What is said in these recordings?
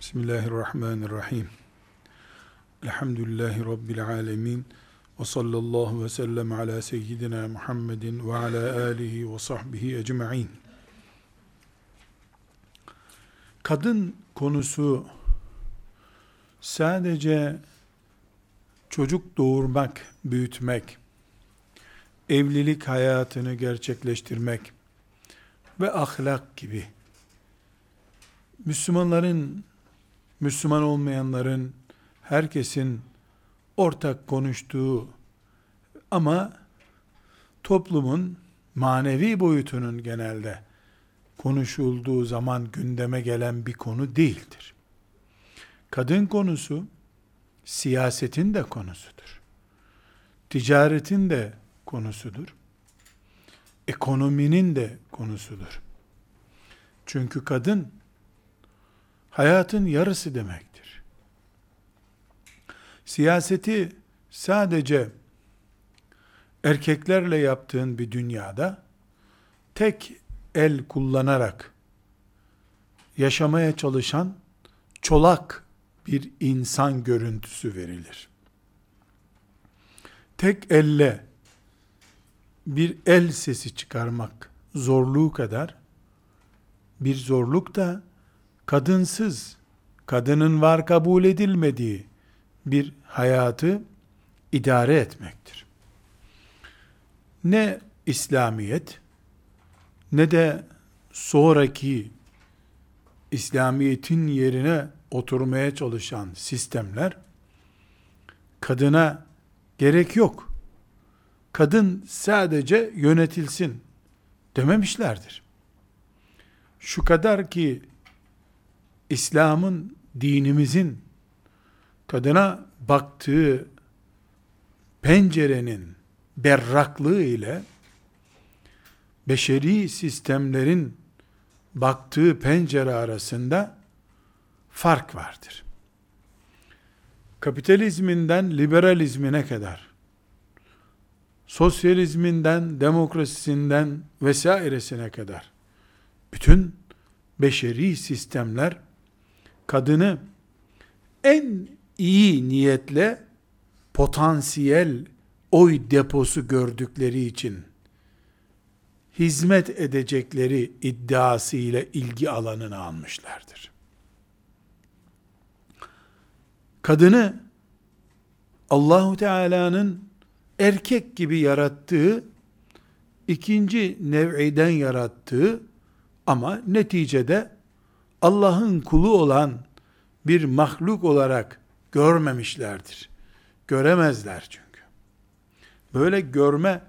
Bismillahirrahmanirrahim. Elhamdülillahi Rabbil alemin. Ve sallallahu ve sellem ala seyyidina Muhammedin ve ala alihi ve sahbihi ecma'in. Kadın konusu sadece çocuk doğurmak, büyütmek, evlilik hayatını gerçekleştirmek ve ahlak gibi Müslümanların Müslüman olmayanların, herkesin ortak konuştuğu ama toplumun manevi boyutunun genelde konuşulduğu zaman gündeme gelen bir konu değildir. Kadın konusu siyasetin de konusudur. Ticaretin de konusudur. Ekonominin de konusudur. Çünkü kadın hayatın yarısı demektir. Siyaseti sadece erkeklerle yaptığın bir dünyada tek el kullanarak yaşamaya çalışan çolak bir insan görüntüsü verilir. Tek elle bir el sesi çıkarmak zorluğu kadar bir zorluk da kadınsız, kadının var kabul edilmediği bir hayatı idare etmektir. Ne İslamiyet ne de sonraki İslamiyetin yerine oturmaya çalışan sistemler kadına gerek yok. Kadın sadece yönetilsin dememişlerdir. Şu kadar ki İslam'ın, dinimizin kadına baktığı pencerenin berraklığı ile beşeri sistemlerin baktığı pencere arasında fark vardır. Kapitalizminden liberalizmine kadar, sosyalizminden demokrasisinden vesairesine kadar bütün beşeri sistemler kadını en iyi niyetle potansiyel oy deposu gördükleri için hizmet edecekleri iddiası ile ilgi alanını almışlardır. Kadını Allahu Teala'nın erkek gibi yarattığı ikinci nev'iden yarattığı ama neticede Allah'ın kulu olan bir mahluk olarak görmemişlerdir. Göremezler çünkü. Böyle görme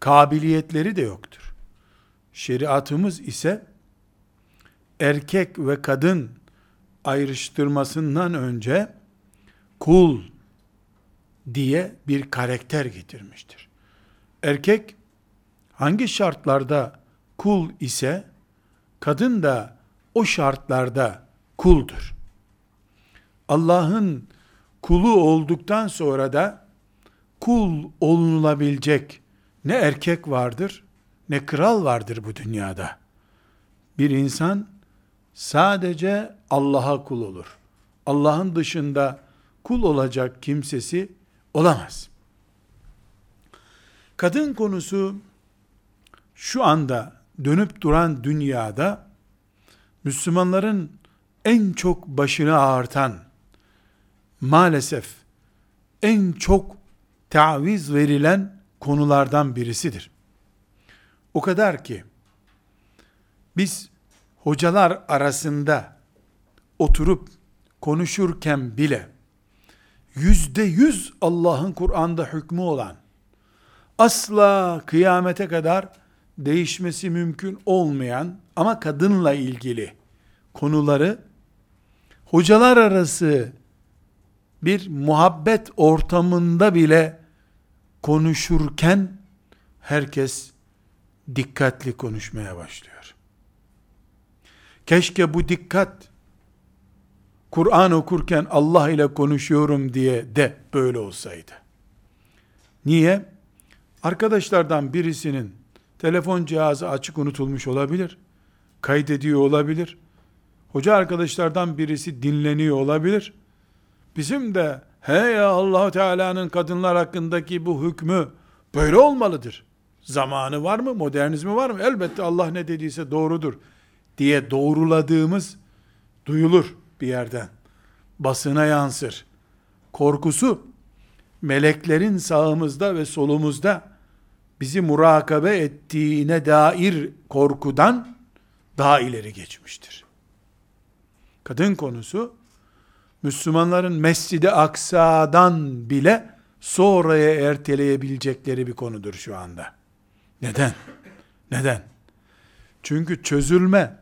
kabiliyetleri de yoktur. Şeriatımız ise erkek ve kadın ayrıştırmasından önce kul diye bir karakter getirmiştir. Erkek hangi şartlarda kul ise kadın da o şartlarda kuldur. Allah'ın kulu olduktan sonra da kul olunulabilecek ne erkek vardır ne kral vardır bu dünyada. Bir insan sadece Allah'a kul olur. Allah'ın dışında kul olacak kimsesi olamaz. Kadın konusu şu anda dönüp duran dünyada Müslümanların en çok başını ağırtan, maalesef en çok taviz verilen konulardan birisidir. O kadar ki, biz hocalar arasında oturup konuşurken bile, yüzde yüz Allah'ın Kur'an'da hükmü olan, asla kıyamete kadar değişmesi mümkün olmayan ama kadınla ilgili konuları hocalar arası bir muhabbet ortamında bile konuşurken herkes dikkatli konuşmaya başlıyor. Keşke bu dikkat Kur'an okurken Allah ile konuşuyorum diye de böyle olsaydı. Niye? Arkadaşlardan birisinin telefon cihazı açık unutulmuş olabilir. Kaydediyor olabilir. Hoca arkadaşlardan birisi dinleniyor olabilir. Bizim de he ya Allahu Teala'nın kadınlar hakkındaki bu hükmü böyle olmalıdır. Zamanı var mı? Modernizmi var mı? Elbette Allah ne dediyse doğrudur diye doğruladığımız duyulur bir yerden. Basına yansır. Korkusu meleklerin sağımızda ve solumuzda bizi murakabe ettiğine dair korkudan daha ileri geçmiştir. Kadın konusu Müslümanların Mescid-i Aksa'dan bile sonraya erteleyebilecekleri bir konudur şu anda. Neden? Neden? Çünkü çözülme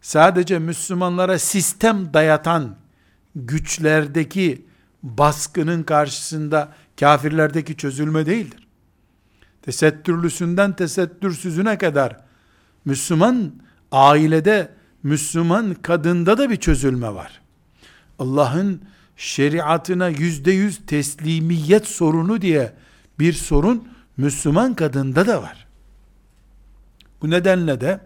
sadece Müslümanlara sistem dayatan güçlerdeki baskının karşısında kafirlerdeki çözülme değildir. Tesettürlüsünden tesettürsüzüne kadar Müslüman ailede Müslüman kadında da bir çözülme var. Allah'ın şeriatına yüzde yüz teslimiyet sorunu diye bir sorun Müslüman kadında da var. Bu nedenle de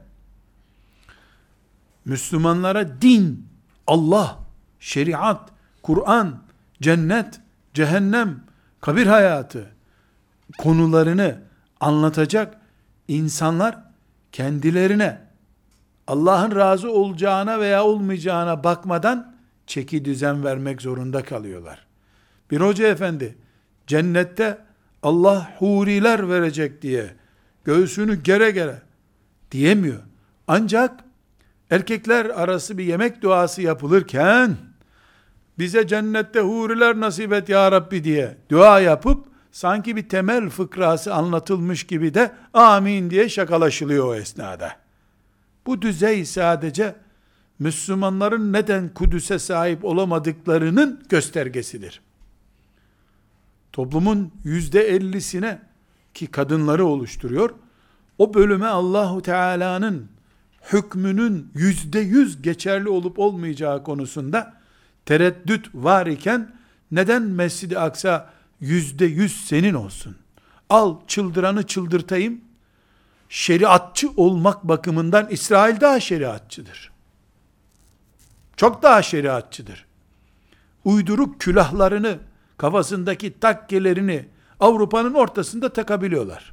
Müslümanlara din, Allah, şeriat, Kur'an, cennet, cehennem, kabir hayatı konularını anlatacak insanlar kendilerine Allah'ın razı olacağına veya olmayacağına bakmadan çeki düzen vermek zorunda kalıyorlar. Bir hoca efendi cennette Allah huriler verecek diye göğsünü gere gere diyemiyor. Ancak erkekler arası bir yemek duası yapılırken bize cennette huriler nasip et ya Rabbi diye dua yapıp sanki bir temel fıkrası anlatılmış gibi de amin diye şakalaşılıyor o esnada. Bu düzey sadece Müslümanların neden Kudüs'e sahip olamadıklarının göstergesidir. Toplumun yüzde ellisine ki kadınları oluşturuyor, o bölüme Allahu Teala'nın hükmünün yüzde yüz geçerli olup olmayacağı konusunda tereddüt var iken neden Mescid-i Aksa yüzde yüz senin olsun? Al çıldıranı çıldırtayım. Şeriatçı olmak bakımından İsrail daha şeriatçıdır. Çok daha şeriatçıdır. Uyduruk külahlarını, kafasındaki takkelerini Avrupa'nın ortasında takabiliyorlar.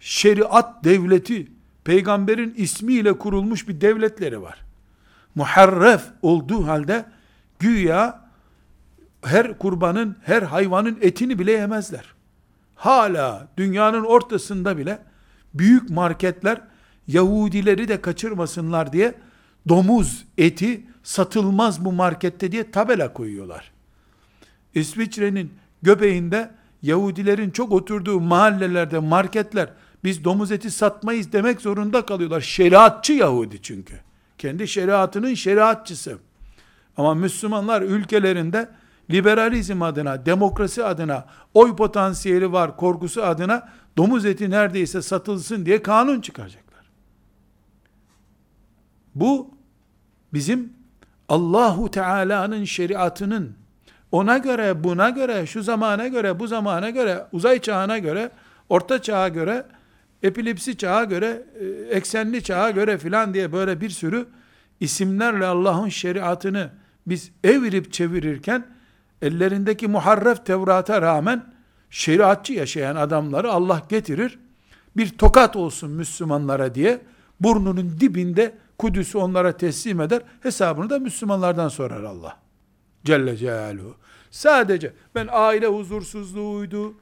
Şeriat devleti, peygamberin ismiyle kurulmuş bir devletleri var. Muharref olduğu halde güya her kurbanın, her hayvanın etini bile yemezler. Hala dünyanın ortasında bile büyük marketler Yahudileri de kaçırmasınlar diye domuz eti satılmaz bu markette diye tabela koyuyorlar. İsviçre'nin göbeğinde Yahudilerin çok oturduğu mahallelerde marketler biz domuz eti satmayız demek zorunda kalıyorlar. Şeriatçı Yahudi çünkü. Kendi şeriatının şeriatçısı. Ama Müslümanlar ülkelerinde liberalizm adına, demokrasi adına, oy potansiyeli var korkusu adına domuz eti neredeyse satılsın diye kanun çıkaracaklar. Bu bizim Allahu Teala'nın şeriatının ona göre, buna göre, şu zamana göre, bu zamana göre, uzay çağına göre, orta çağa göre, epilepsi çağa göre, e, eksenli çağa göre filan diye böyle bir sürü isimlerle Allah'ın şeriatını biz evirip çevirirken ellerindeki muharref Tevrat'a rağmen şeriatçı yaşayan adamları Allah getirir. Bir tokat olsun Müslümanlara diye burnunun dibinde Kudüs'ü onlara teslim eder. Hesabını da Müslümanlardan sorar Allah. Celle Celaluhu. Sadece ben aile huzursuzluğuydu,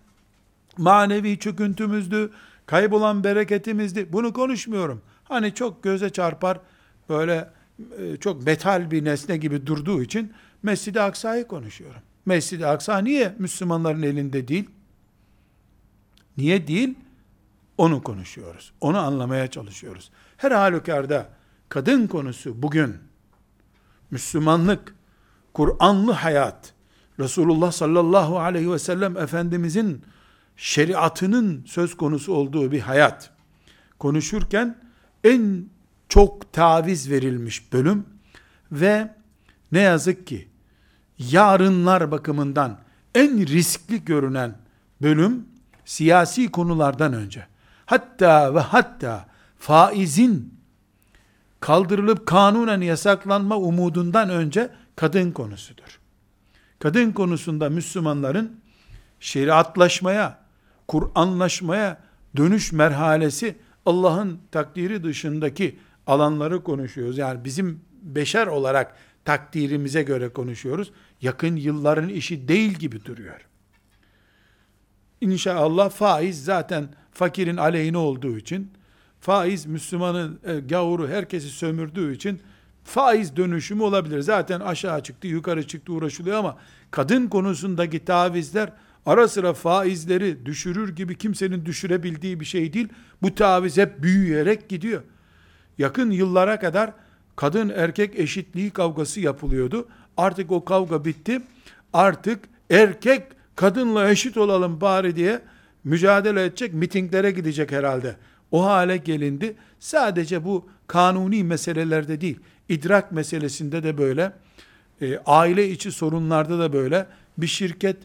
manevi çöküntümüzdü, kaybolan bereketimizdi. Bunu konuşmuyorum. Hani çok göze çarpar, böyle e, çok metal bir nesne gibi durduğu için Mescid-i Aksa'yı konuşuyorum. Mescid-i Aksa niye Müslümanların elinde değil? Niye değil? Onu konuşuyoruz. Onu anlamaya çalışıyoruz. Her halükarda kadın konusu bugün Müslümanlık, Kur'anlı hayat, Resulullah sallallahu aleyhi ve sellem Efendimizin şeriatının söz konusu olduğu bir hayat konuşurken en çok taviz verilmiş bölüm ve ne yazık ki yarınlar bakımından en riskli görünen bölüm siyasi konulardan önce hatta ve hatta faizin kaldırılıp kanunen yasaklanma umudundan önce kadın konusudur. Kadın konusunda Müslümanların şeriatlaşmaya, Kur'anlaşmaya dönüş merhalesi Allah'ın takdiri dışındaki alanları konuşuyoruz. Yani bizim beşer olarak takdirimize göre konuşuyoruz. Yakın yılların işi değil gibi duruyor. İnşallah faiz zaten fakirin aleyhine olduğu için, faiz Müslümanın e, gavuru herkesi sömürdüğü için faiz dönüşümü olabilir. Zaten aşağı çıktı, yukarı çıktı uğraşılıyor ama kadın konusundaki tavizler ara sıra faizleri düşürür gibi kimsenin düşürebildiği bir şey değil. Bu taviz hep büyüyerek gidiyor. Yakın yıllara kadar kadın erkek eşitliği kavgası yapılıyordu. Artık o kavga bitti. Artık erkek kadınla eşit olalım bari diye mücadele edecek, mitinglere gidecek herhalde. O hale gelindi. Sadece bu kanuni meselelerde değil, idrak meselesinde de böyle, e, aile içi sorunlarda da böyle, bir şirket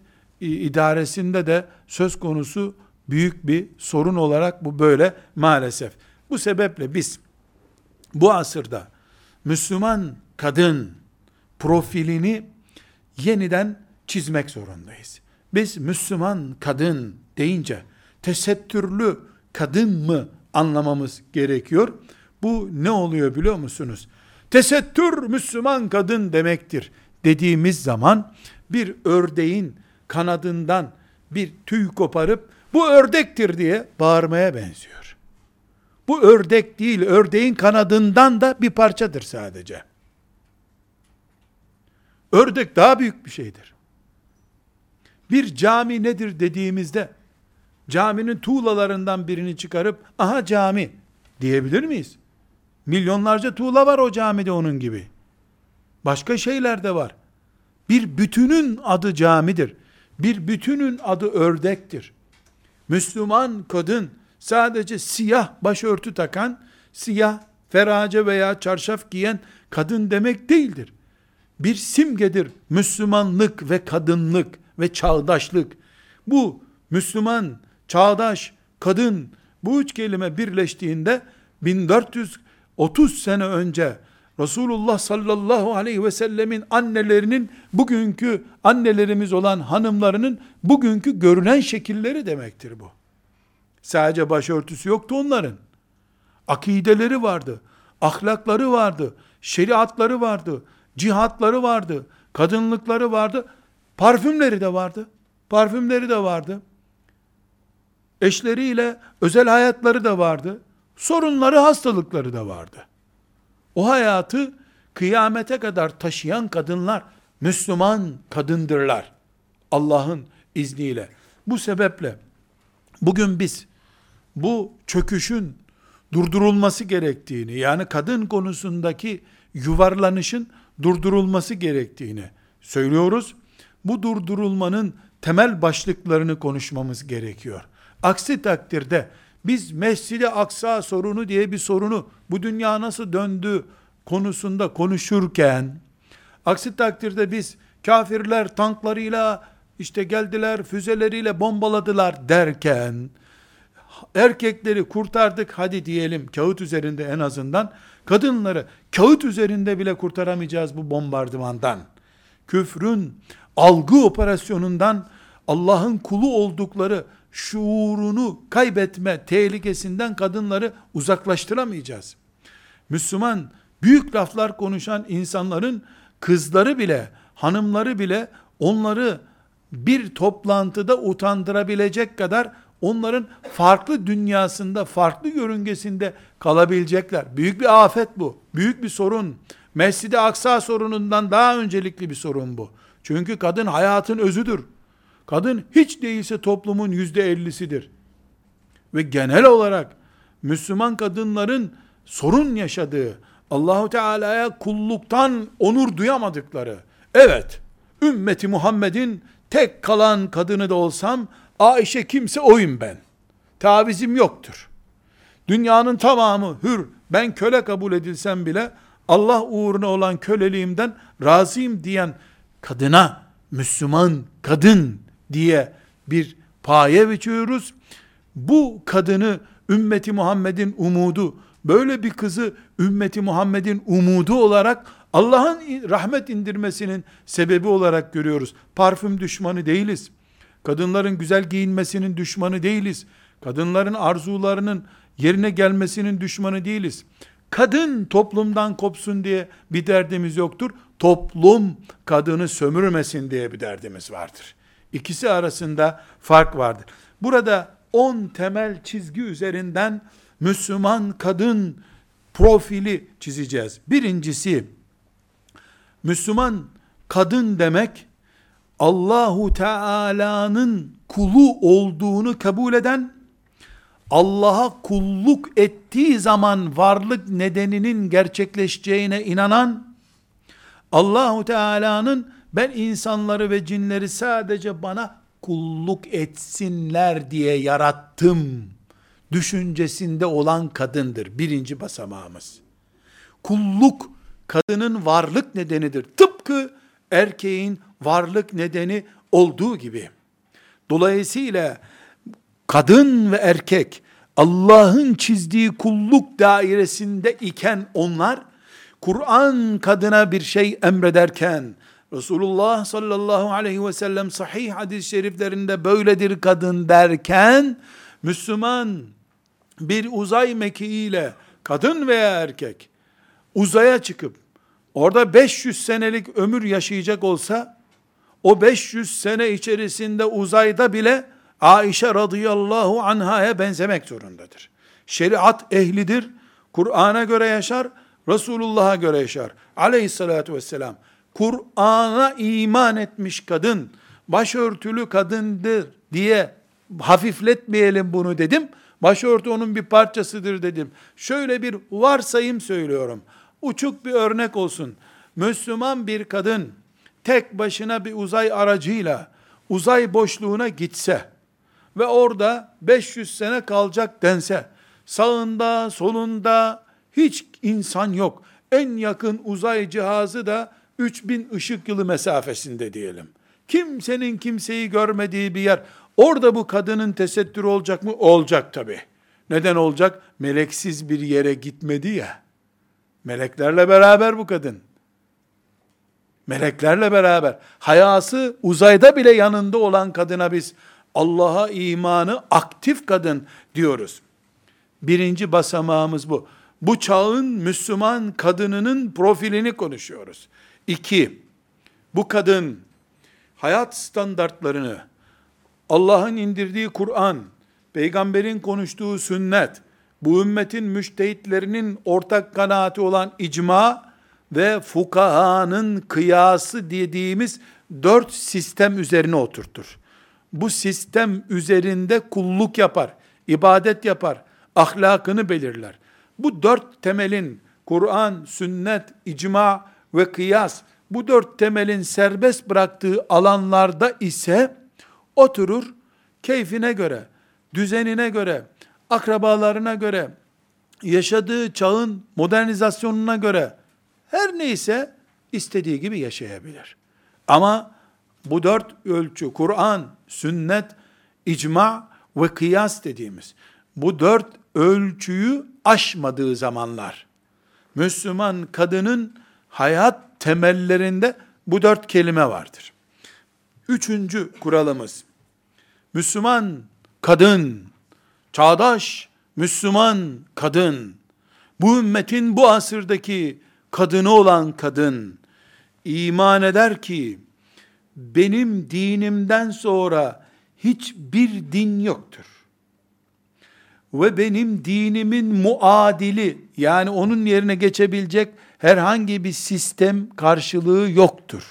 e, idaresinde de söz konusu büyük bir sorun olarak bu böyle maalesef. Bu sebeple biz bu asırda Müslüman kadın profilini yeniden çizmek zorundayız. Biz Müslüman kadın deyince tesettürlü kadın mı anlamamız gerekiyor? Bu ne oluyor biliyor musunuz? Tesettür Müslüman kadın demektir dediğimiz zaman bir ördeğin kanadından bir tüy koparıp bu ördektir diye bağırmaya benziyor. Bu ördek değil, ördeğin kanadından da bir parçadır sadece. Ördek daha büyük bir şeydir. Bir cami nedir dediğimizde caminin tuğlalarından birini çıkarıp aha cami diyebilir miyiz? Milyonlarca tuğla var o camide onun gibi. Başka şeyler de var. Bir bütünün adı camidir. Bir bütünün adı ördektir. Müslüman kadın sadece siyah başörtü takan, siyah ferace veya çarşaf giyen kadın demek değildir. Bir simgedir Müslümanlık ve kadınlık ve çağdaşlık. Bu Müslüman, çağdaş, kadın bu üç kelime birleştiğinde 1430 sene önce Resulullah sallallahu aleyhi ve sellemin annelerinin bugünkü annelerimiz olan hanımlarının bugünkü görünen şekilleri demektir bu. Sadece başörtüsü yoktu onların. Akideleri vardı, ahlakları vardı, şeriatları vardı, cihatları vardı, kadınlıkları vardı, parfümleri de vardı. Parfümleri de vardı. Eşleriyle özel hayatları da vardı. Sorunları, hastalıkları da vardı. O hayatı kıyamete kadar taşıyan kadınlar Müslüman kadındırlar. Allah'ın izniyle. Bu sebeple bugün biz bu çöküşün durdurulması gerektiğini, yani kadın konusundaki yuvarlanışın durdurulması gerektiğini söylüyoruz. Bu durdurulmanın temel başlıklarını konuşmamız gerekiyor. Aksi takdirde biz Mescid-i Aksa sorunu diye bir sorunu bu dünya nasıl döndü konusunda konuşurken aksi takdirde biz kafirler tanklarıyla işte geldiler füzeleriyle bombaladılar derken erkekleri kurtardık hadi diyelim kağıt üzerinde en azından kadınları kağıt üzerinde bile kurtaramayacağız bu bombardımandan. Küfrün algı operasyonundan Allah'ın kulu oldukları şuurunu kaybetme tehlikesinden kadınları uzaklaştıramayacağız. Müslüman büyük laflar konuşan insanların kızları bile, hanımları bile onları bir toplantıda utandırabilecek kadar onların farklı dünyasında, farklı yörüngesinde kalabilecekler. Büyük bir afet bu. Büyük bir sorun. Mescid-i Aksa sorunundan daha öncelikli bir sorun bu. Çünkü kadın hayatın özüdür. Kadın hiç değilse toplumun yüzde ellisidir. Ve genel olarak Müslüman kadınların sorun yaşadığı, Allahu Teala'ya kulluktan onur duyamadıkları, evet, ümmeti Muhammed'in tek kalan kadını da olsam, Ayşe kimse oyum ben. Tavizim yoktur. Dünyanın tamamı hür, ben köle kabul edilsem bile, Allah uğruna olan köleliğimden razıyım diyen kadına, Müslüman kadın diye bir paye biçiyoruz. Bu kadını ümmeti Muhammed'in umudu, Böyle bir kızı ümmeti Muhammed'in umudu olarak Allah'ın rahmet indirmesinin sebebi olarak görüyoruz. Parfüm düşmanı değiliz. Kadınların güzel giyinmesinin düşmanı değiliz. Kadınların arzularının yerine gelmesinin düşmanı değiliz. Kadın toplumdan kopsun diye bir derdimiz yoktur. Toplum kadını sömürmesin diye bir derdimiz vardır. İkisi arasında fark vardır. Burada 10 temel çizgi üzerinden Müslüman kadın profili çizeceğiz. Birincisi, Müslüman kadın demek, Allahu Teala'nın kulu olduğunu kabul eden, Allah'a kulluk ettiği zaman varlık nedeninin gerçekleşeceğine inanan, Allahu Teala'nın ben insanları ve cinleri sadece bana kulluk etsinler diye yarattım düşüncesinde olan kadındır. Birinci basamağımız. Kulluk kadının varlık nedenidir. Tıpkı erkeğin varlık nedeni olduğu gibi. Dolayısıyla kadın ve erkek Allah'ın çizdiği kulluk dairesinde iken onlar Kur'an kadına bir şey emrederken Resulullah sallallahu aleyhi ve sellem sahih hadis-i şeriflerinde böyledir kadın derken Müslüman bir uzay mekiğiyle kadın veya erkek uzaya çıkıp orada 500 senelik ömür yaşayacak olsa o 500 sene içerisinde uzayda bile Aişe radıyallahu anhaya benzemek zorundadır. Şeriat ehlidir. Kur'an'a göre yaşar, Resulullah'a göre yaşar. Aleyhissalatu vesselam. Kur'an'a iman etmiş kadın, başörtülü kadındır diye hafifletmeyelim bunu dedim. Başörtü onun bir parçasıdır dedim. Şöyle bir varsayım söylüyorum. Uçuk bir örnek olsun. Müslüman bir kadın tek başına bir uzay aracıyla uzay boşluğuna gitse ve orada 500 sene kalacak dense, sağında, solunda hiç insan yok. En yakın uzay cihazı da 3000 ışık yılı mesafesinde diyelim. Kimsenin kimseyi görmediği bir yer. Orada bu kadının tesettürü olacak mı? Olacak tabi. Neden olacak? Meleksiz bir yere gitmedi ya. Meleklerle beraber bu kadın. Meleklerle beraber. Hayası uzayda bile yanında olan kadına biz Allah'a imanı aktif kadın diyoruz. Birinci basamağımız bu. Bu çağın Müslüman kadınının profilini konuşuyoruz. İki, bu kadın hayat standartlarını, Allah'ın indirdiği Kur'an, peygamberin konuştuğu sünnet, bu ümmetin müştehitlerinin ortak kanaati olan icma ve fukahanın kıyası dediğimiz dört sistem üzerine oturtur. Bu sistem üzerinde kulluk yapar, ibadet yapar, ahlakını belirler. Bu dört temelin Kur'an, sünnet, icma ve kıyas bu dört temelin serbest bıraktığı alanlarda ise oturur keyfine göre, düzenine göre, akrabalarına göre, yaşadığı çağın modernizasyonuna göre her neyse istediği gibi yaşayabilir. Ama bu dört ölçü Kur'an, sünnet, icma ve kıyas dediğimiz bu dört ölçüyü aşmadığı zamanlar Müslüman kadının hayat temellerinde bu dört kelime vardır. Üçüncü kuralımız, Müslüman kadın, çağdaş Müslüman kadın, bu ümmetin bu asırdaki kadını olan kadın, iman eder ki, benim dinimden sonra hiçbir din yoktur. Ve benim dinimin muadili, yani onun yerine geçebilecek herhangi bir sistem karşılığı yoktur.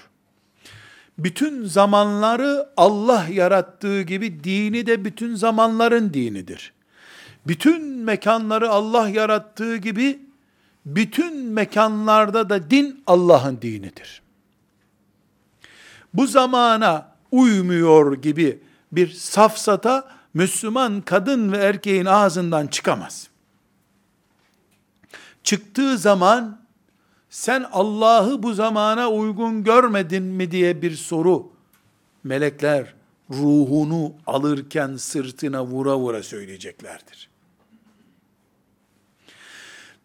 Bütün zamanları Allah yarattığı gibi dini de bütün zamanların dinidir. Bütün mekanları Allah yarattığı gibi bütün mekanlarda da din Allah'ın dinidir. Bu zamana uymuyor gibi bir safsata Müslüman kadın ve erkeğin ağzından çıkamaz. Çıktığı zaman sen Allah'ı bu zamana uygun görmedin mi diye bir soru melekler ruhunu alırken sırtına vura vura söyleyeceklerdir.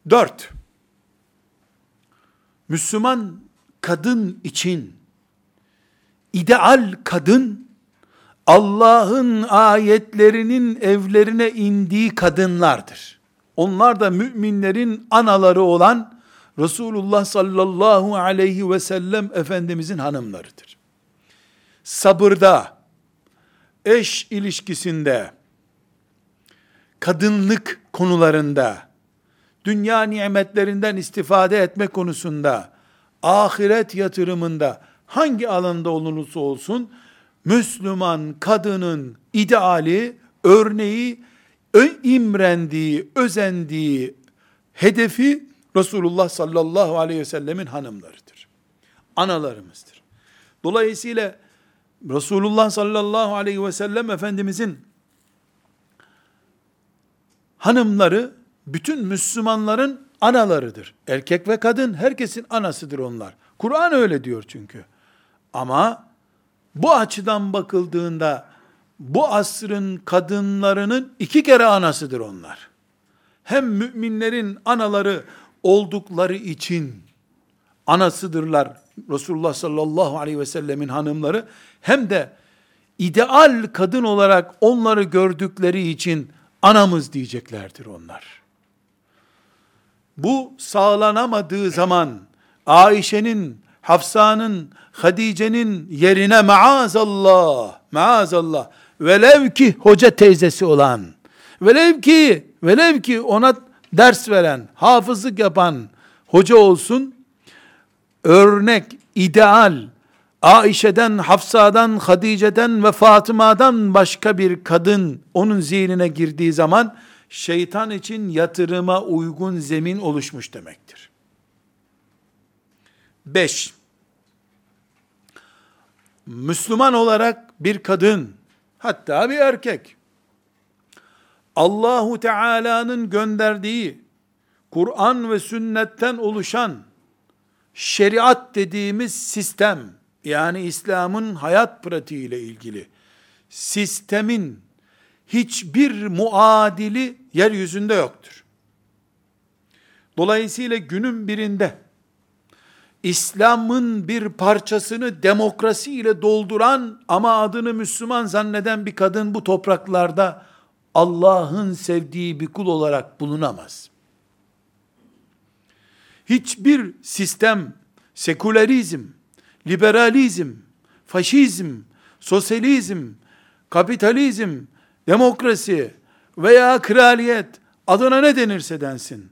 Dört, Müslüman kadın için ideal kadın Allah'ın ayetlerinin evlerine indiği kadınlardır. Onlar da müminlerin anaları olan Resulullah sallallahu aleyhi ve sellem Efendimizin hanımlarıdır. Sabırda, eş ilişkisinde, kadınlık konularında, dünya nimetlerinden istifade etme konusunda, ahiret yatırımında, hangi alanda olursa olsun, Müslüman kadının ideali, örneği, imrendiği, özendiği hedefi Resulullah sallallahu aleyhi ve sellemin hanımlarıdır. Analarımızdır. Dolayısıyla Resulullah sallallahu aleyhi ve sellem Efendimizin hanımları bütün Müslümanların analarıdır. Erkek ve kadın herkesin anasıdır onlar. Kur'an öyle diyor çünkü. Ama bu açıdan bakıldığında bu asrın kadınlarının iki kere anasıdır onlar. Hem müminlerin anaları oldukları için anasıdırlar Resulullah sallallahu aleyhi ve sellemin hanımları hem de ideal kadın olarak onları gördükleri için anamız diyeceklerdir onlar. Bu sağlanamadığı zaman Ayşe'nin, Hafsa'nın, Hadice'nin yerine maazallah, maazallah, velev ki hoca teyzesi olan, velev ki, velev ki ona ders veren, hafızlık yapan hoca olsun, örnek, ideal, Aişe'den, Hafsa'dan, Hadice'den ve Fatıma'dan başka bir kadın onun zihnine girdiği zaman şeytan için yatırıma uygun zemin oluşmuş demektir. 5. Müslüman olarak bir kadın, hatta bir erkek, Allahu Teala'nın gönderdiği Kur'an ve sünnetten oluşan şeriat dediğimiz sistem, yani İslam'ın hayat pratiği ile ilgili sistemin hiçbir muadili yeryüzünde yoktur. Dolayısıyla günün birinde İslam'ın bir parçasını demokrasi ile dolduran ama adını Müslüman zanneden bir kadın bu topraklarda Allah'ın sevdiği bir kul olarak bulunamaz. Hiçbir sistem, sekülerizm, liberalizm, faşizm, sosyalizm, kapitalizm, demokrasi veya kraliyet adına ne denirse densin.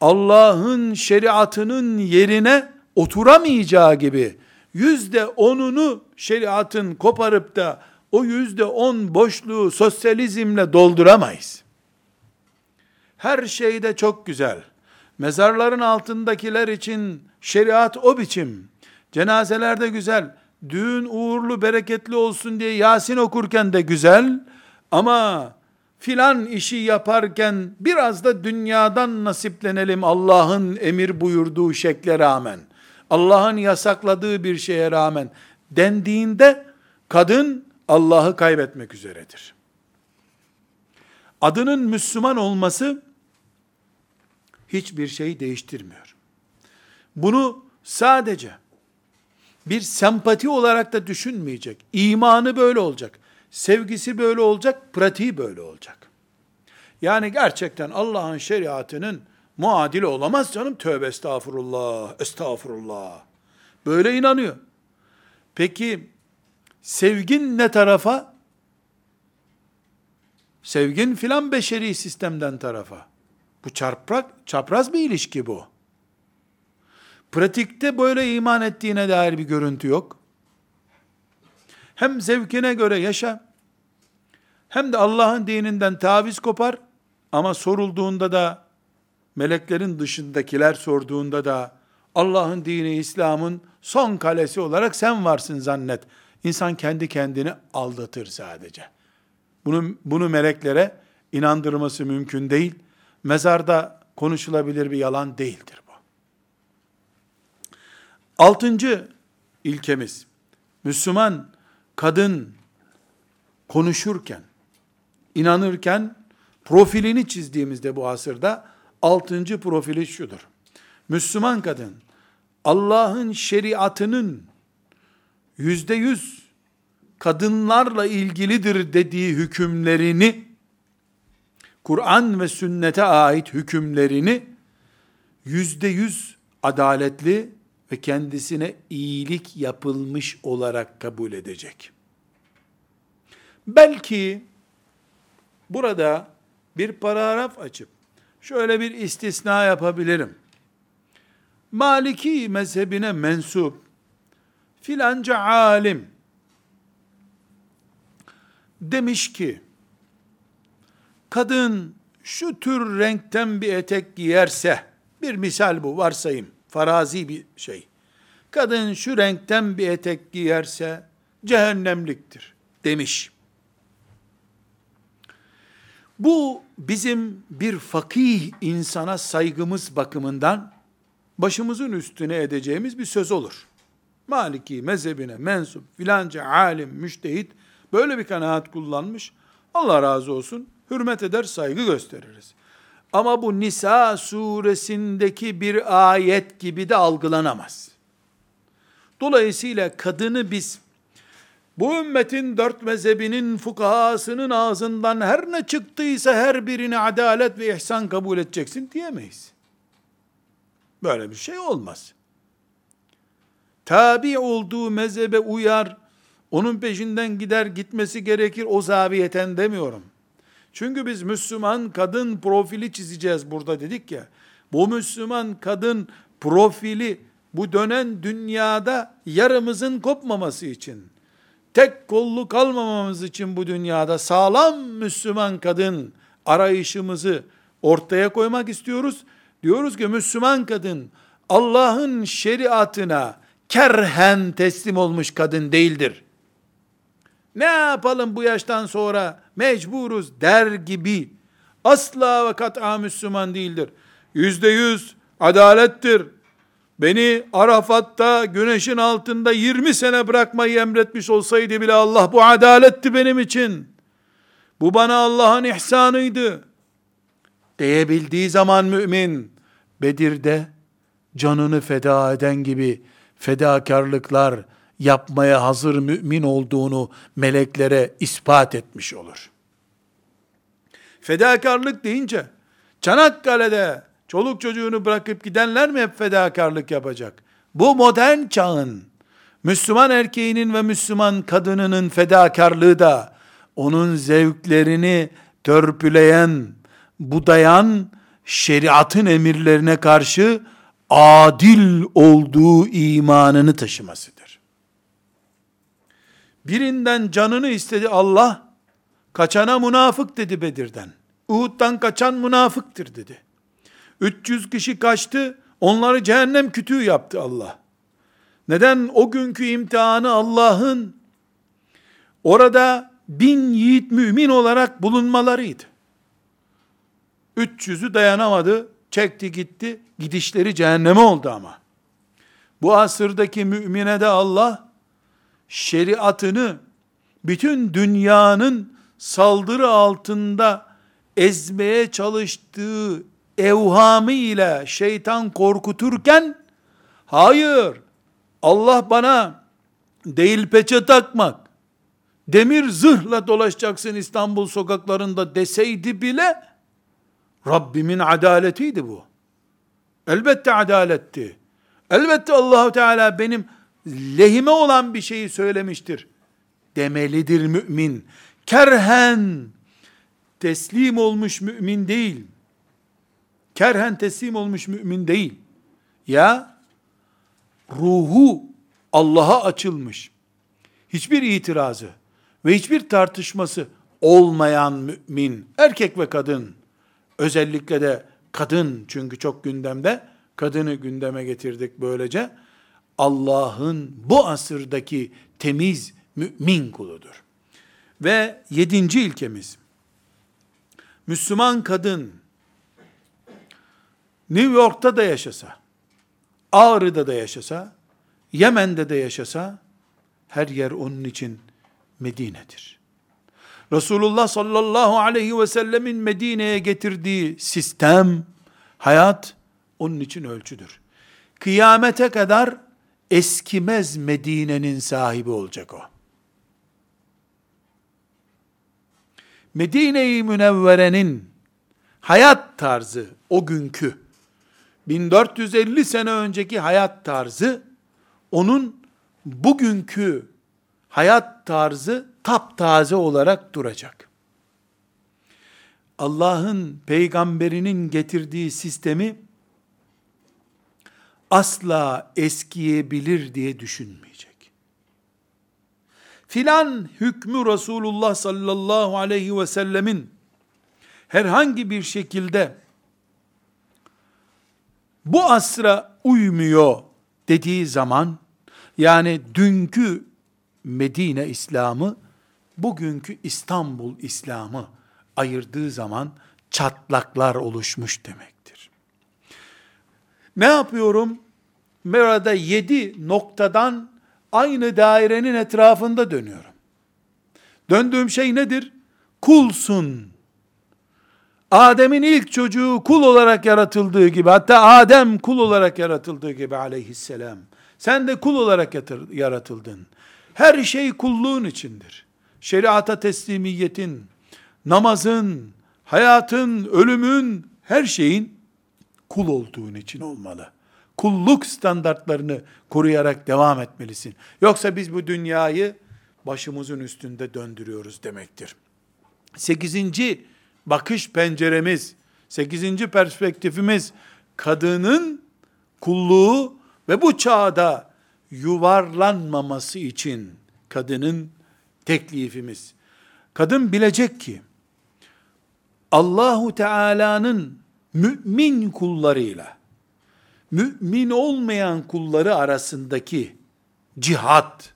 Allah'ın şeriatının yerine oturamayacağı gibi yüzde onunu şeriatın koparıp da o yüzde on boşluğu sosyalizmle dolduramayız. Her şeyde çok güzel. Mezarların altındakiler için şeriat o biçim. Cenazelerde güzel. Düğün uğurlu bereketli olsun diye Yasin okurken de güzel. Ama filan işi yaparken biraz da dünyadan nasiplenelim Allah'ın emir buyurduğu şekle rağmen. Allah'ın yasakladığı bir şeye rağmen dendiğinde kadın Allah'ı kaybetmek üzeredir. Adının Müslüman olması hiçbir şey değiştirmiyor. Bunu sadece bir sempati olarak da düşünmeyecek. İmanı böyle olacak. Sevgisi böyle olacak, pratiği böyle olacak. Yani gerçekten Allah'ın şeriatının muadili olamaz canım. Tövbe estağfurullah, estağfurullah. Böyle inanıyor. Peki sevgin ne tarafa? Sevgin filan beşeri sistemden tarafa. Bu çarprak, çapraz bir ilişki bu. Pratikte böyle iman ettiğine dair bir görüntü yok. Hem zevkine göre yaşa, hem de Allah'ın dininden taviz kopar, ama sorulduğunda da, meleklerin dışındakiler sorduğunda da, Allah'ın dini İslam'ın son kalesi olarak sen varsın zannet. İnsan kendi kendini aldatır sadece. Bunu, bunu meleklere inandırması mümkün değil. Mezarda konuşulabilir bir yalan değildir bu. Altıncı ilkemiz, Müslüman kadın konuşurken, inanırken, profilini çizdiğimizde bu asırda, Altıncı profili şudur. Müslüman kadın Allah'ın şeriatının yüzde yüz kadınlarla ilgilidir dediği hükümlerini Kur'an ve sünnete ait hükümlerini yüzde yüz adaletli ve kendisine iyilik yapılmış olarak kabul edecek. Belki burada bir paragraf açıp şöyle bir istisna yapabilirim. Maliki mezhebine mensup filanca alim demiş ki kadın şu tür renkten bir etek giyerse bir misal bu varsayım farazi bir şey. Kadın şu renkten bir etek giyerse cehennemliktir demiş. Bu bizim bir fakih insana saygımız bakımından başımızın üstüne edeceğimiz bir söz olur. Maliki mezhebine mensup filanca alim, müştehit böyle bir kanaat kullanmış. Allah razı olsun. Hürmet eder, saygı gösteririz. Ama bu Nisa suresindeki bir ayet gibi de algılanamaz. Dolayısıyla kadını biz bu ümmetin dört mezhebinin fukahasının ağzından her ne çıktıysa her birini adalet ve ihsan kabul edeceksin diyemeyiz. Böyle bir şey olmaz. Tabi olduğu mezhebe uyar, onun peşinden gider gitmesi gerekir o zaviyeten demiyorum. Çünkü biz Müslüman kadın profili çizeceğiz burada dedik ya. Bu Müslüman kadın profili bu dönen dünyada yarımızın kopmaması için, tek kollu kalmamamız için bu dünyada sağlam Müslüman kadın arayışımızı ortaya koymak istiyoruz. Diyoruz ki Müslüman kadın Allah'ın şeriatına kerhen teslim olmuş kadın değildir. Ne yapalım bu yaştan sonra mecburuz der gibi asla ve kat'a Müslüman değildir. Yüzde yüz adalettir. Beni Arafat'ta güneşin altında 20 sene bırakmayı emretmiş olsaydı bile Allah bu adaletti benim için. Bu bana Allah'ın ihsanıydı. Diyebildiği zaman mümin Bedir'de canını feda eden gibi fedakarlıklar yapmaya hazır mümin olduğunu meleklere ispat etmiş olur. Fedakarlık deyince Çanakkale'de çoluk çocuğunu bırakıp gidenler mi hep fedakarlık yapacak? Bu modern çağın Müslüman erkeğinin ve Müslüman kadınının fedakarlığı da onun zevklerini törpüleyen, budayan şeriatın emirlerine karşı adil olduğu imanını taşımasıdır. Birinden canını istedi Allah, kaçana münafık dedi Bedir'den. Uhud'dan kaçan münafıktır dedi. 300 kişi kaçtı, onları cehennem kütüğü yaptı Allah. Neden? O günkü imtihanı Allah'ın orada bin yiğit mümin olarak bulunmalarıydı. 300'ü dayanamadı, çekti gitti, gidişleri cehenneme oldu ama. Bu asırdaki mümine de Allah, şeriatını bütün dünyanın saldırı altında ezmeye çalıştığı evhamı ile şeytan korkuturken, hayır, Allah bana değil peçe takmak, demir zırhla dolaşacaksın İstanbul sokaklarında deseydi bile, Rabbimin adaletiydi bu. Elbette adaletti. Elbette Allahu Teala benim lehime olan bir şeyi söylemiştir demelidir mümin. Kerhen teslim olmuş mümin değil. Kerhen teslim olmuş mümin değil. Ya ruhu Allah'a açılmış. Hiçbir itirazı ve hiçbir tartışması olmayan mümin, erkek ve kadın, özellikle de kadın çünkü çok gündemde, kadını gündeme getirdik böylece, Allah'ın bu asırdaki temiz mümin kuludur. Ve yedinci ilkemiz, Müslüman kadın, New York'ta da yaşasa, Ağrı'da da yaşasa, Yemen'de de yaşasa, her yer onun için Medine'dir. Resulullah sallallahu aleyhi ve sellemin Medine'ye getirdiği sistem, Hayat onun için ölçüdür. Kıyamete kadar eskimez Medine'nin sahibi olacak o. Medine-i Münevvere'nin hayat tarzı o günkü 1450 sene önceki hayat tarzı onun bugünkü hayat tarzı taptaze olarak duracak. Allah'ın peygamberinin getirdiği sistemi asla eskiyebilir diye düşünmeyecek. Filan hükmü Resulullah sallallahu aleyhi ve sellemin herhangi bir şekilde bu asra uymuyor dediği zaman yani dünkü Medine İslamı bugünkü İstanbul İslamı ayırdığı zaman çatlaklar oluşmuş demektir. Ne yapıyorum? Merada yedi noktadan aynı dairenin etrafında dönüyorum. Döndüğüm şey nedir? Kulsun. Adem'in ilk çocuğu kul olarak yaratıldığı gibi, hatta Adem kul olarak yaratıldığı gibi aleyhisselam. Sen de kul olarak yaratıldın. Her şey kulluğun içindir. Şeriata teslimiyetin, namazın, hayatın, ölümün, her şeyin kul olduğun için olmalı. Kulluk standartlarını koruyarak devam etmelisin. Yoksa biz bu dünyayı başımızın üstünde döndürüyoruz demektir. Sekizinci bakış penceremiz, sekizinci perspektifimiz, kadının kulluğu ve bu çağda yuvarlanmaması için kadının teklifimiz. Kadın bilecek ki, Allahu Teala'nın mümin kullarıyla mümin olmayan kulları arasındaki cihat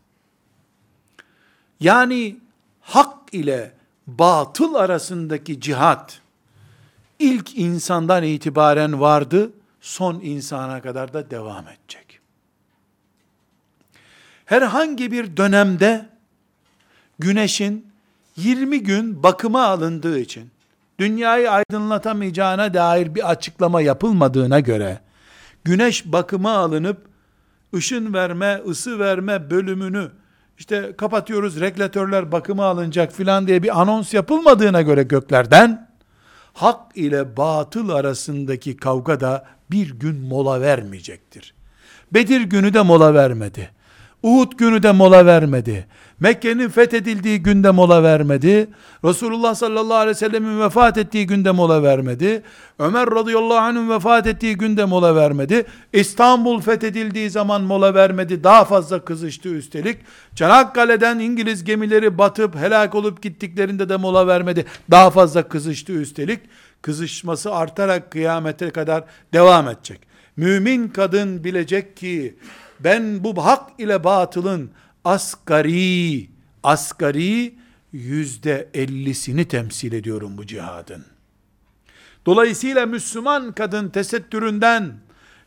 yani hak ile batıl arasındaki cihat ilk insandan itibaren vardı, son insana kadar da devam edecek. Herhangi bir dönemde güneşin 20 gün bakıma alındığı için dünyayı aydınlatamayacağına dair bir açıklama yapılmadığına göre güneş bakıma alınıp ışın verme, ısı verme bölümünü işte kapatıyoruz, regülatörler bakıma alınacak filan diye bir anons yapılmadığına göre göklerden, hak ile batıl arasındaki kavga da bir gün mola vermeyecektir. Bedir günü de mola vermedi. Uhud günü de mola vermedi. Mekke'nin fethedildiği günde mola vermedi. Resulullah sallallahu aleyhi ve sellemin vefat ettiği günde mola vermedi. Ömer radıyallahu anh'ın vefat ettiği günde mola vermedi. İstanbul fethedildiği zaman mola vermedi. Daha fazla kızıştı üstelik. Çanakkale'den İngiliz gemileri batıp helak olup gittiklerinde de mola vermedi. Daha fazla kızıştı üstelik. Kızışması artarak kıyamete kadar devam edecek. Mümin kadın bilecek ki ben bu hak ile batılın asgari, asgari yüzde ellisini temsil ediyorum bu cihadın. Dolayısıyla Müslüman kadın tesettüründen,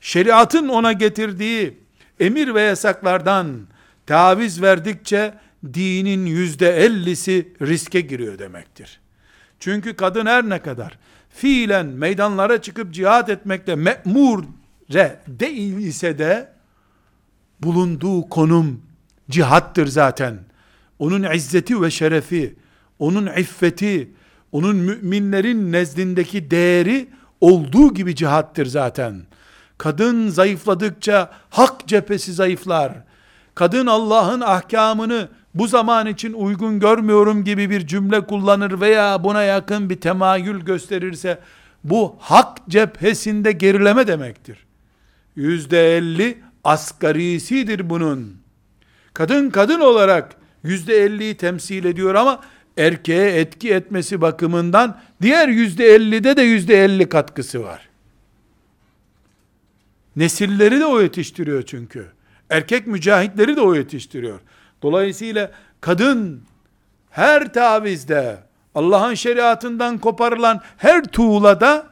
şeriatın ona getirdiği emir ve yasaklardan taviz verdikçe dinin yüzde ellisi riske giriyor demektir. Çünkü kadın her ne kadar fiilen meydanlara çıkıp cihat etmekle me'mur değil ise de bulunduğu konum cihattır zaten. Onun izzeti ve şerefi, onun iffeti, onun müminlerin nezdindeki değeri olduğu gibi cihattır zaten. Kadın zayıfladıkça hak cephesi zayıflar. Kadın Allah'ın ahkamını bu zaman için uygun görmüyorum gibi bir cümle kullanır veya buna yakın bir temayül gösterirse bu hak cephesinde gerileme demektir. Yüzde elli asgarisidir bunun. Kadın kadın olarak yüzde elliyi temsil ediyor ama erkeğe etki etmesi bakımından diğer yüzde ellide de yüzde elli katkısı var. Nesilleri de o yetiştiriyor çünkü. Erkek mücahitleri de o yetiştiriyor. Dolayısıyla kadın her tavizde Allah'ın şeriatından koparılan her tuğlada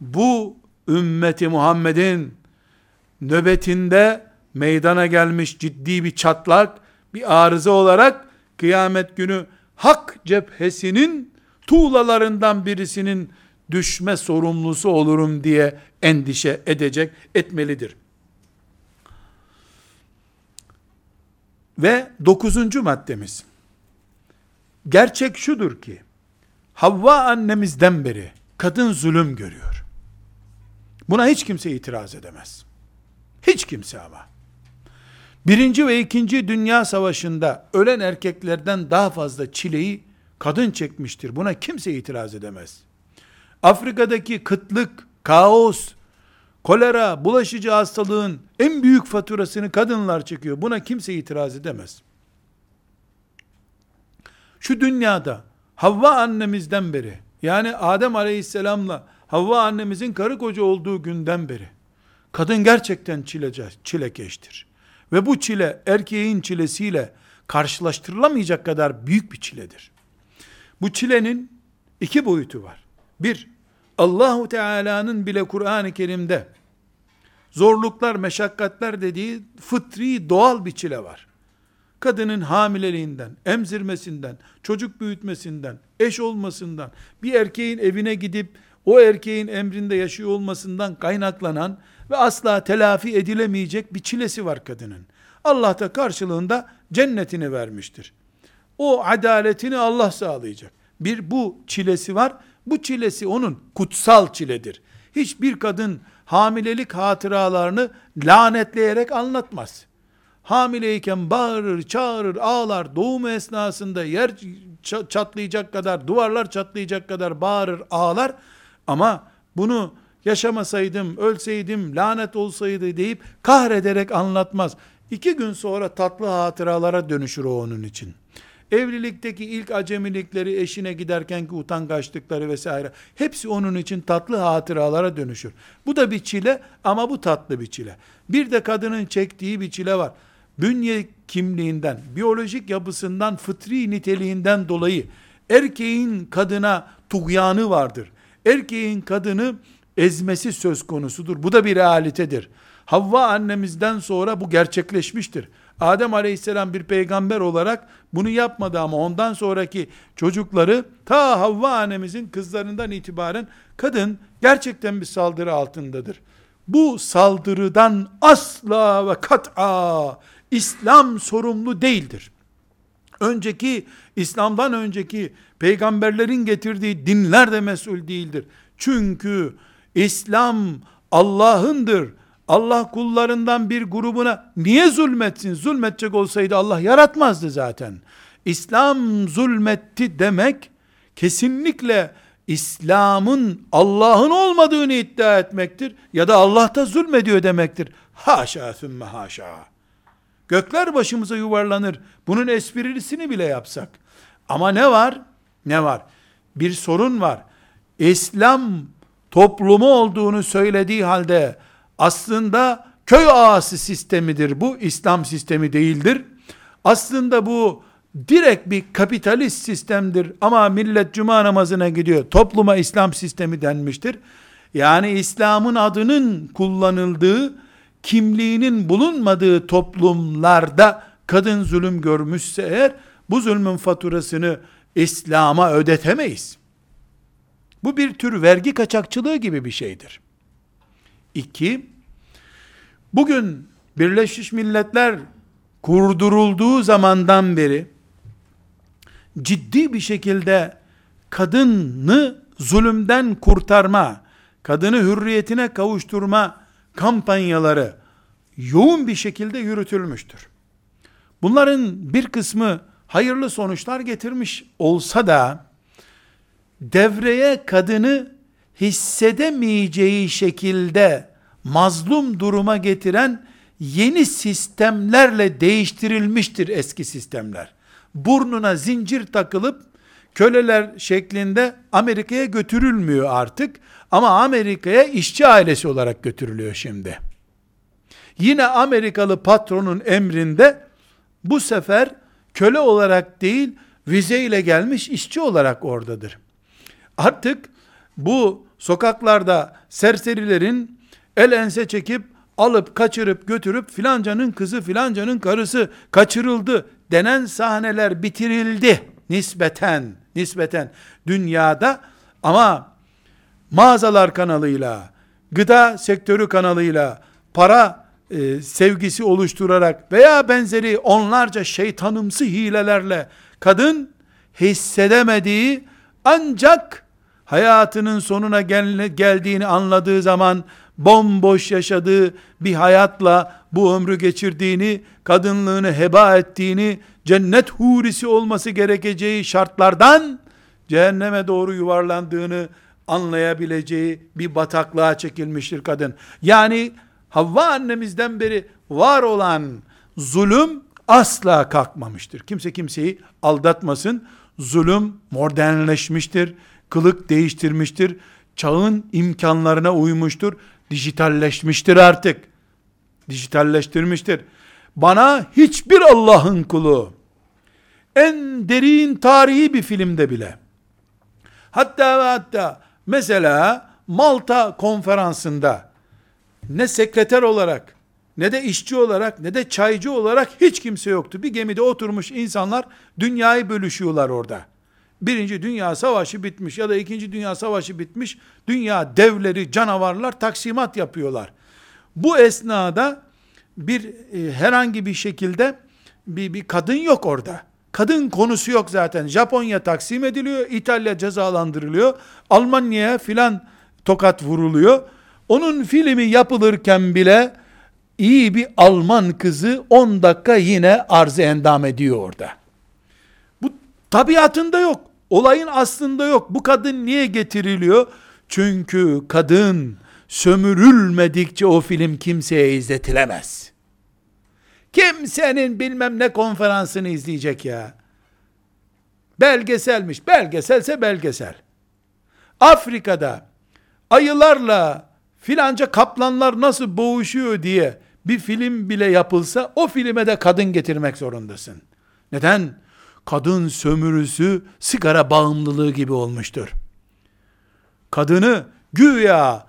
bu ümmeti Muhammed'in nöbetinde meydana gelmiş ciddi bir çatlak, bir arıza olarak kıyamet günü hak cephesinin tuğlalarından birisinin düşme sorumlusu olurum diye endişe edecek, etmelidir. Ve dokuzuncu maddemiz. Gerçek şudur ki, Havva annemizden beri kadın zulüm görüyor. Buna hiç kimse itiraz edemez. Hiç kimse ama. Birinci ve ikinci dünya savaşında ölen erkeklerden daha fazla çileyi kadın çekmiştir. Buna kimse itiraz edemez. Afrika'daki kıtlık, kaos, kolera, bulaşıcı hastalığın en büyük faturasını kadınlar çekiyor. Buna kimse itiraz edemez. Şu dünyada Havva annemizden beri, yani Adem aleyhisselamla Havva annemizin karı koca olduğu günden beri, kadın gerçekten çilece, çilekeştir. Ve bu çile erkeğin çilesiyle karşılaştırılamayacak kadar büyük bir çiledir. Bu çilenin iki boyutu var. Bir, Allahu Teala'nın bile Kur'an-ı Kerim'de zorluklar, meşakkatler dediği fıtri, doğal bir çile var. Kadının hamileliğinden, emzirmesinden, çocuk büyütmesinden, eş olmasından, bir erkeğin evine gidip o erkeğin emrinde yaşıyor olmasından kaynaklanan ve asla telafi edilemeyecek bir çilesi var kadının. Allah da karşılığında cennetini vermiştir. O adaletini Allah sağlayacak. Bir bu çilesi var. Bu çilesi onun kutsal çiledir. Hiçbir kadın hamilelik hatıralarını lanetleyerek anlatmaz. Hamileyken bağırır, çağırır, ağlar, doğum esnasında yer çatlayacak kadar, duvarlar çatlayacak kadar bağırır, ağlar. Ama bunu yaşamasaydım, ölseydim, lanet olsaydı deyip kahrederek anlatmaz. İki gün sonra tatlı hatıralara dönüşür o onun için. Evlilikteki ilk acemilikleri, eşine giderkenki utangaçlıkları vesaire, hepsi onun için tatlı hatıralara dönüşür. Bu da bir çile ama bu tatlı bir çile. Bir de kadının çektiği bir çile var. Bünye kimliğinden, biyolojik yapısından, fıtri niteliğinden dolayı erkeğin kadına tuğyanı vardır. Erkeğin kadını ezmesi söz konusudur. Bu da bir realitedir. Havva annemizden sonra bu gerçekleşmiştir. Adem aleyhisselam bir peygamber olarak bunu yapmadı ama ondan sonraki çocukları ta Havva annemizin kızlarından itibaren kadın gerçekten bir saldırı altındadır. Bu saldırıdan asla ve kat'a İslam sorumlu değildir. Önceki İslam'dan önceki peygamberlerin getirdiği dinler de mesul değildir. Çünkü İslam Allah'ındır. Allah kullarından bir grubuna niye zulmetsin? Zulmetecek olsaydı Allah yaratmazdı zaten. İslam zulmetti demek kesinlikle İslam'ın Allah'ın olmadığını iddia etmektir. Ya da Allah da zulmediyor demektir. Haşa sümme haşa. Gökler başımıza yuvarlanır. Bunun esprilisini bile yapsak. Ama ne var? Ne var? Bir sorun var. İslam toplumu olduğunu söylediği halde aslında köy ağası sistemidir bu, İslam sistemi değildir. Aslında bu direkt bir kapitalist sistemdir ama millet cuma namazına gidiyor. Topluma İslam sistemi denmiştir. Yani İslam'ın adının kullanıldığı, kimliğinin bulunmadığı toplumlarda kadın zulüm görmüşse eğer, bu zulmün faturasını İslam'a ödetemeyiz. Bu bir tür vergi kaçakçılığı gibi bir şeydir. İki, bugün Birleşmiş Milletler kurdurulduğu zamandan beri ciddi bir şekilde kadını zulümden kurtarma, kadını hürriyetine kavuşturma kampanyaları yoğun bir şekilde yürütülmüştür. Bunların bir kısmı hayırlı sonuçlar getirmiş olsa da devreye kadını hissedemeyeceği şekilde mazlum duruma getiren yeni sistemlerle değiştirilmiştir eski sistemler. Burnuna zincir takılıp köleler şeklinde Amerika'ya götürülmüyor artık ama Amerika'ya işçi ailesi olarak götürülüyor şimdi. Yine Amerikalı patronun emrinde bu sefer köle olarak değil vize ile gelmiş işçi olarak oradadır. Artık bu sokaklarda serserilerin el ense çekip alıp kaçırıp götürüp filancanın kızı filancanın karısı kaçırıldı denen sahneler bitirildi nispeten nispeten dünyada. Ama mağazalar kanalıyla, gıda sektörü kanalıyla, para e, sevgisi oluşturarak veya benzeri onlarca şeytanımsı hilelerle kadın hissedemediği ancak hayatının sonuna gel geldiğini anladığı zaman bomboş yaşadığı bir hayatla bu ömrü geçirdiğini, kadınlığını heba ettiğini, cennet hurisi olması gerekeceği şartlardan cehenneme doğru yuvarlandığını anlayabileceği bir bataklığa çekilmiştir kadın. Yani Havva annemizden beri var olan zulüm asla kalkmamıştır. Kimse kimseyi aldatmasın. Zulüm modernleşmiştir. Kılık değiştirmiştir. Çağın imkanlarına uymuştur. Dijitalleşmiştir artık. Dijitalleştirmiştir. Bana hiçbir Allah'ın kulu en derin tarihi bir filmde bile hatta ve hatta mesela Malta konferansında ne sekreter olarak ne de işçi olarak ne de çaycı olarak hiç kimse yoktu. Bir gemide oturmuş insanlar dünyayı bölüşüyorlar orada. Birinci Dünya Savaşı bitmiş ya da ikinci Dünya Savaşı bitmiş. Dünya devleri, canavarlar taksimat yapıyorlar. Bu esnada bir e, herhangi bir şekilde bir, bir kadın yok orada. Kadın konusu yok zaten. Japonya taksim ediliyor, İtalya cezalandırılıyor, Almanya'ya filan tokat vuruluyor. Onun filmi yapılırken bile iyi bir Alman kızı 10 dakika yine arzı endam ediyor orada. Bu tabiatında yok. Olayın aslında yok. Bu kadın niye getiriliyor? Çünkü kadın sömürülmedikçe o film kimseye izletilemez. Kimsenin bilmem ne konferansını izleyecek ya. Belgeselmiş. Belgeselse belgesel. Afrika'da ayılarla filanca kaplanlar nasıl boğuşuyor diye bir film bile yapılsa o filme de kadın getirmek zorundasın. Neden? Kadın sömürüsü sigara bağımlılığı gibi olmuştur. Kadını güya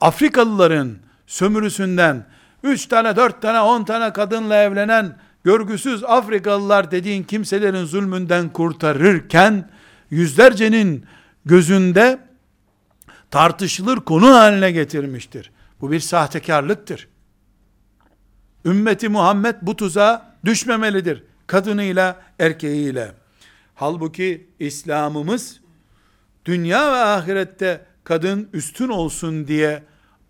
Afrikalıların sömürüsünden 3 tane, 4 tane, 10 tane kadınla evlenen görgüsüz Afrikalılar dediğin kimselerin zulmünden kurtarırken yüzlercenin gözünde tartışılır konu haline getirmiştir. Bu bir sahtekarlıktır. Ümmeti Muhammed bu tuzağa düşmemelidir. Kadınıyla, erkeğiyle. Halbuki İslam'ımız dünya ve ahirette kadın üstün olsun diye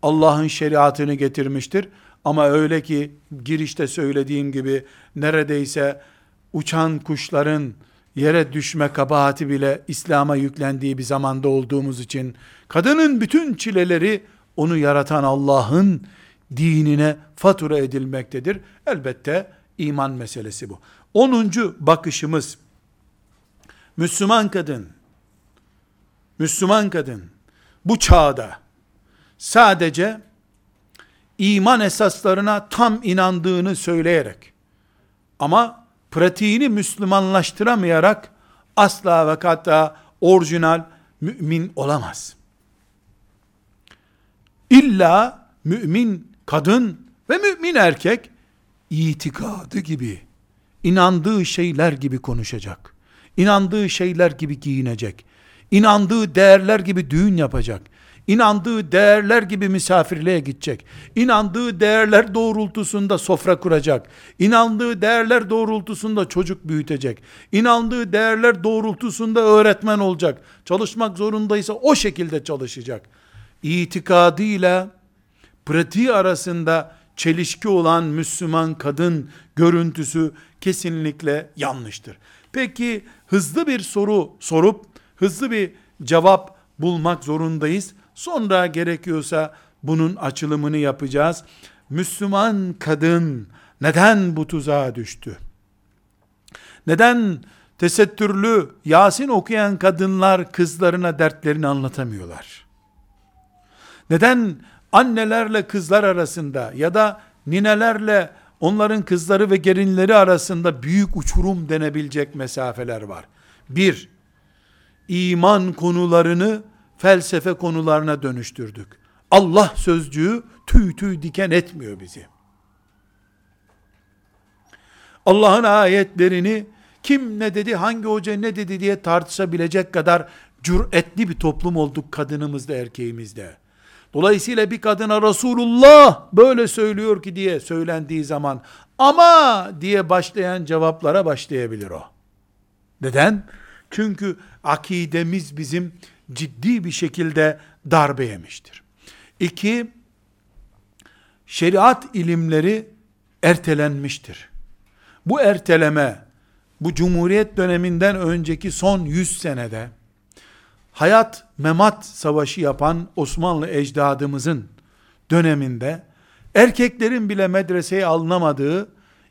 Allah'ın şeriatını getirmiştir. Ama öyle ki girişte söylediğim gibi neredeyse uçan kuşların yere düşme kabahati bile İslam'a yüklendiği bir zamanda olduğumuz için kadının bütün çileleri onu yaratan Allah'ın dinine fatura edilmektedir. Elbette iman meselesi bu. Onuncu bakışımız Müslüman kadın Müslüman kadın bu çağda sadece iman esaslarına tam inandığını söyleyerek ama pratiğini Müslümanlaştıramayarak asla ve hatta orijinal mümin olamaz. İlla mümin kadın ve mümin erkek itikadı gibi, inandığı şeyler gibi konuşacak. İnandığı şeyler gibi giyinecek. İnandığı değerler gibi düğün yapacak inandığı değerler gibi misafirliğe gidecek. İnandığı değerler doğrultusunda sofra kuracak. İnandığı değerler doğrultusunda çocuk büyütecek. İnandığı değerler doğrultusunda öğretmen olacak. Çalışmak zorundaysa o şekilde çalışacak. İtikadıyla pratiği arasında çelişki olan Müslüman kadın görüntüsü kesinlikle yanlıştır. Peki hızlı bir soru sorup hızlı bir cevap bulmak zorundayız. Sonra gerekiyorsa bunun açılımını yapacağız. Müslüman kadın neden bu tuzağa düştü? Neden tesettürlü Yasin okuyan kadınlar kızlarına dertlerini anlatamıyorlar? Neden annelerle kızlar arasında ya da ninelerle onların kızları ve gelinleri arasında büyük uçurum denebilecek mesafeler var? Bir, iman konularını felsefe konularına dönüştürdük. Allah sözcüğü tüy tüy diken etmiyor bizi. Allah'ın ayetlerini kim ne dedi, hangi hoca ne dedi diye tartışabilecek kadar cüretli bir toplum olduk kadınımızda erkeğimizde. Dolayısıyla bir kadına Resulullah böyle söylüyor ki diye söylendiği zaman ama diye başlayan cevaplara başlayabilir o. Neden? Çünkü akidemiz bizim ciddi bir şekilde darbe yemiştir. İki, şeriat ilimleri ertelenmiştir. Bu erteleme, bu Cumhuriyet döneminden önceki son 100 senede, hayat memat savaşı yapan Osmanlı ecdadımızın döneminde, erkeklerin bile medreseye alınamadığı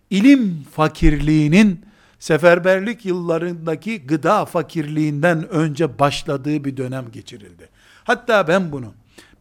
ilim fakirliğinin seferberlik yıllarındaki gıda fakirliğinden önce başladığı bir dönem geçirildi. Hatta ben bunu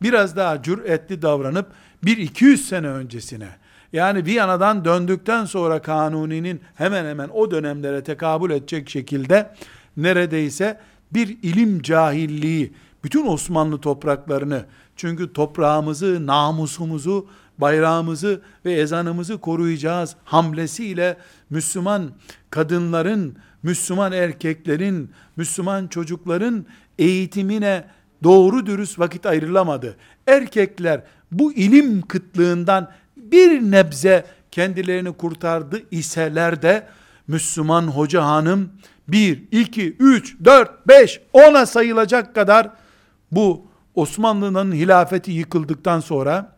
biraz daha cüretli davranıp bir 200 sene öncesine yani Viyana'dan döndükten sonra Kanuni'nin hemen hemen o dönemlere tekabül edecek şekilde neredeyse bir ilim cahilliği bütün Osmanlı topraklarını çünkü toprağımızı, namusumuzu, bayrağımızı ve ezanımızı koruyacağız hamlesiyle Müslüman kadınların, Müslüman erkeklerin, Müslüman çocukların eğitimine doğru dürüst vakit ayrılamadı. Erkekler bu ilim kıtlığından bir nebze kendilerini kurtardı iseler de Müslüman hoca hanım 1, 2, 3, 4, 5, 10'a sayılacak kadar bu Osmanlı'nın hilafeti yıkıldıktan sonra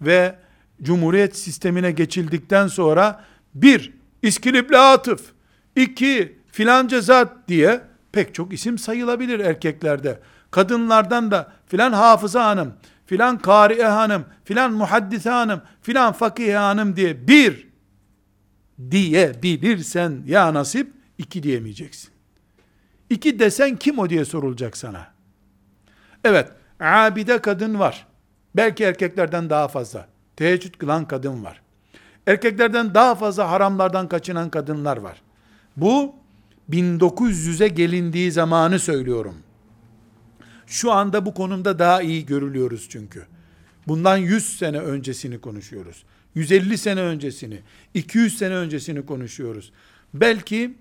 ve Cumhuriyet sistemine geçildikten sonra bir İskilipli Atıf, iki filanca zat diye pek çok isim sayılabilir erkeklerde. Kadınlardan da filan hafıza hanım, filan kariye hanım, filan muhaddise hanım, filan fakih hanım diye bir diyebilirsen ya nasip iki diyemeyeceksin. İki desen kim o diye sorulacak sana. Evet, abide kadın var. Belki erkeklerden daha fazla. Teheccüd kılan kadın var. Erkeklerden daha fazla haramlardan kaçınan kadınlar var. Bu 1900'e gelindiği zamanı söylüyorum. Şu anda bu konumda daha iyi görülüyoruz çünkü. Bundan 100 sene öncesini konuşuyoruz. 150 sene öncesini, 200 sene öncesini konuşuyoruz. Belki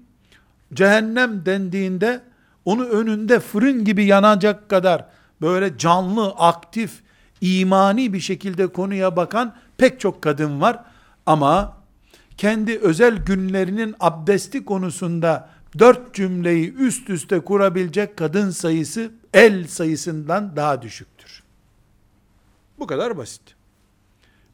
cehennem dendiğinde onu önünde fırın gibi yanacak kadar böyle canlı, aktif, imani bir şekilde konuya bakan pek çok kadın var. Ama kendi özel günlerinin abdesti konusunda dört cümleyi üst üste kurabilecek kadın sayısı el sayısından daha düşüktür. Bu kadar basit.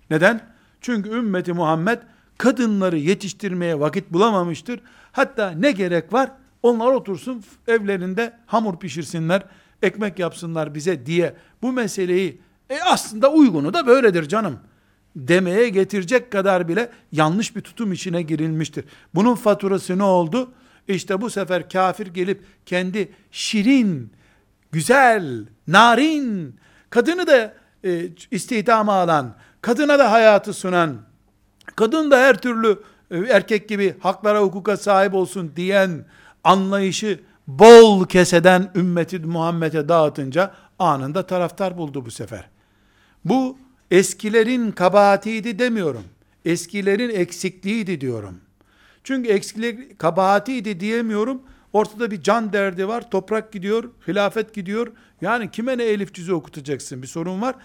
Neden? Çünkü ümmeti Muhammed kadınları yetiştirmeye vakit bulamamıştır. Hatta ne gerek var? Onlar otursun evlerinde hamur pişirsinler, ekmek yapsınlar bize diye bu meseleyi e aslında uygunu da böyledir canım demeye getirecek kadar bile yanlış bir tutum içine girilmiştir. Bunun faturası ne oldu? İşte bu sefer kafir gelip kendi şirin, güzel, narin, kadını da e, istihdama alan, kadına da hayatı sunan, kadın da her türlü erkek gibi haklara hukuka sahip olsun diyen anlayışı bol keseden ümmeti Muhammed'e dağıtınca anında taraftar buldu bu sefer. Bu eskilerin kabahatiydi demiyorum. Eskilerin eksikliğiydi diyorum. Çünkü eksiklik kabahatiydi diyemiyorum. Ortada bir can derdi var. Toprak gidiyor, hilafet gidiyor. Yani kime ne elif cüzü okutacaksın? Bir sorun var.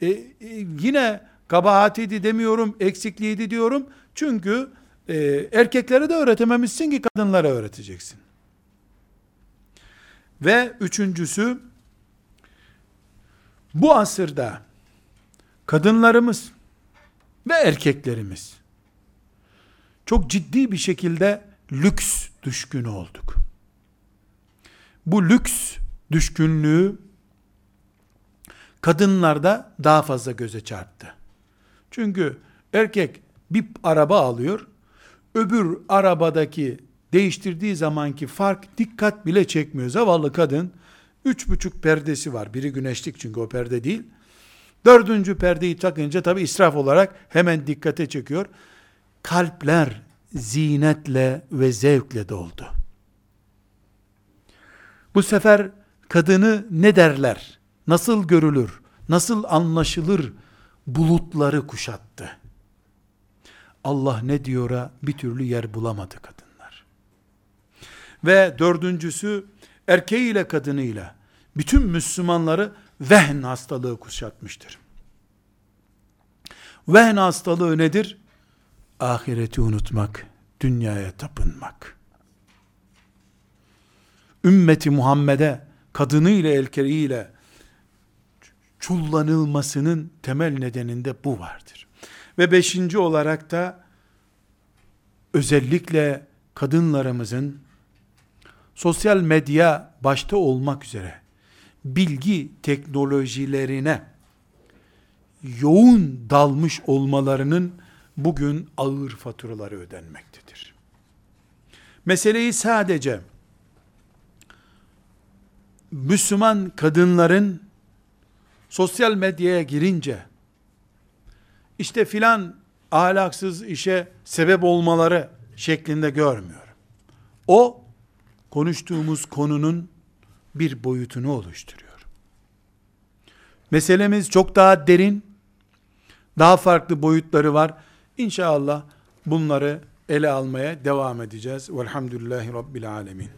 E, e, yine kabahatiydi demiyorum, eksikliğiydi diyorum. Çünkü e, erkeklere de öğretememişsin ki kadınlara öğreteceksin. Ve üçüncüsü, bu asırda kadınlarımız ve erkeklerimiz çok ciddi bir şekilde lüks düşkünü olduk. Bu lüks düşkünlüğü kadınlarda daha fazla göze çarptı. Çünkü erkek bir araba alıyor, öbür arabadaki değiştirdiği zamanki fark dikkat bile çekmiyor. Zavallı kadın üç buçuk perdesi var. Biri güneşlik çünkü o perde değil. Dördüncü perdeyi takınca tabi israf olarak hemen dikkate çekiyor. Kalpler zinetle ve zevkle doldu. Bu sefer kadını ne derler, nasıl görülür, nasıl anlaşılır bulutları kuşattı. Allah ne diyora bir türlü yer bulamadı kadınlar. Ve dördüncüsü erkeğiyle kadınıyla bütün Müslümanları vehn hastalığı kuşatmıştır. Vehn hastalığı nedir? Ahireti unutmak, dünyaya tapınmak. Ümmeti Muhammed'e kadınıyla erkeğiyle çullanılmasının temel nedeninde bu vardır. Ve beşinci olarak da özellikle kadınlarımızın sosyal medya başta olmak üzere bilgi teknolojilerine yoğun dalmış olmalarının bugün ağır faturaları ödenmektedir. Meseleyi sadece Müslüman kadınların sosyal medyaya girince işte filan ahlaksız işe sebep olmaları şeklinde görmüyorum. O konuştuğumuz konunun bir boyutunu oluşturuyor. Meselemiz çok daha derin, daha farklı boyutları var. İnşallah bunları ele almaya devam edeceğiz. Velhamdülillahi Rabbil Alemin.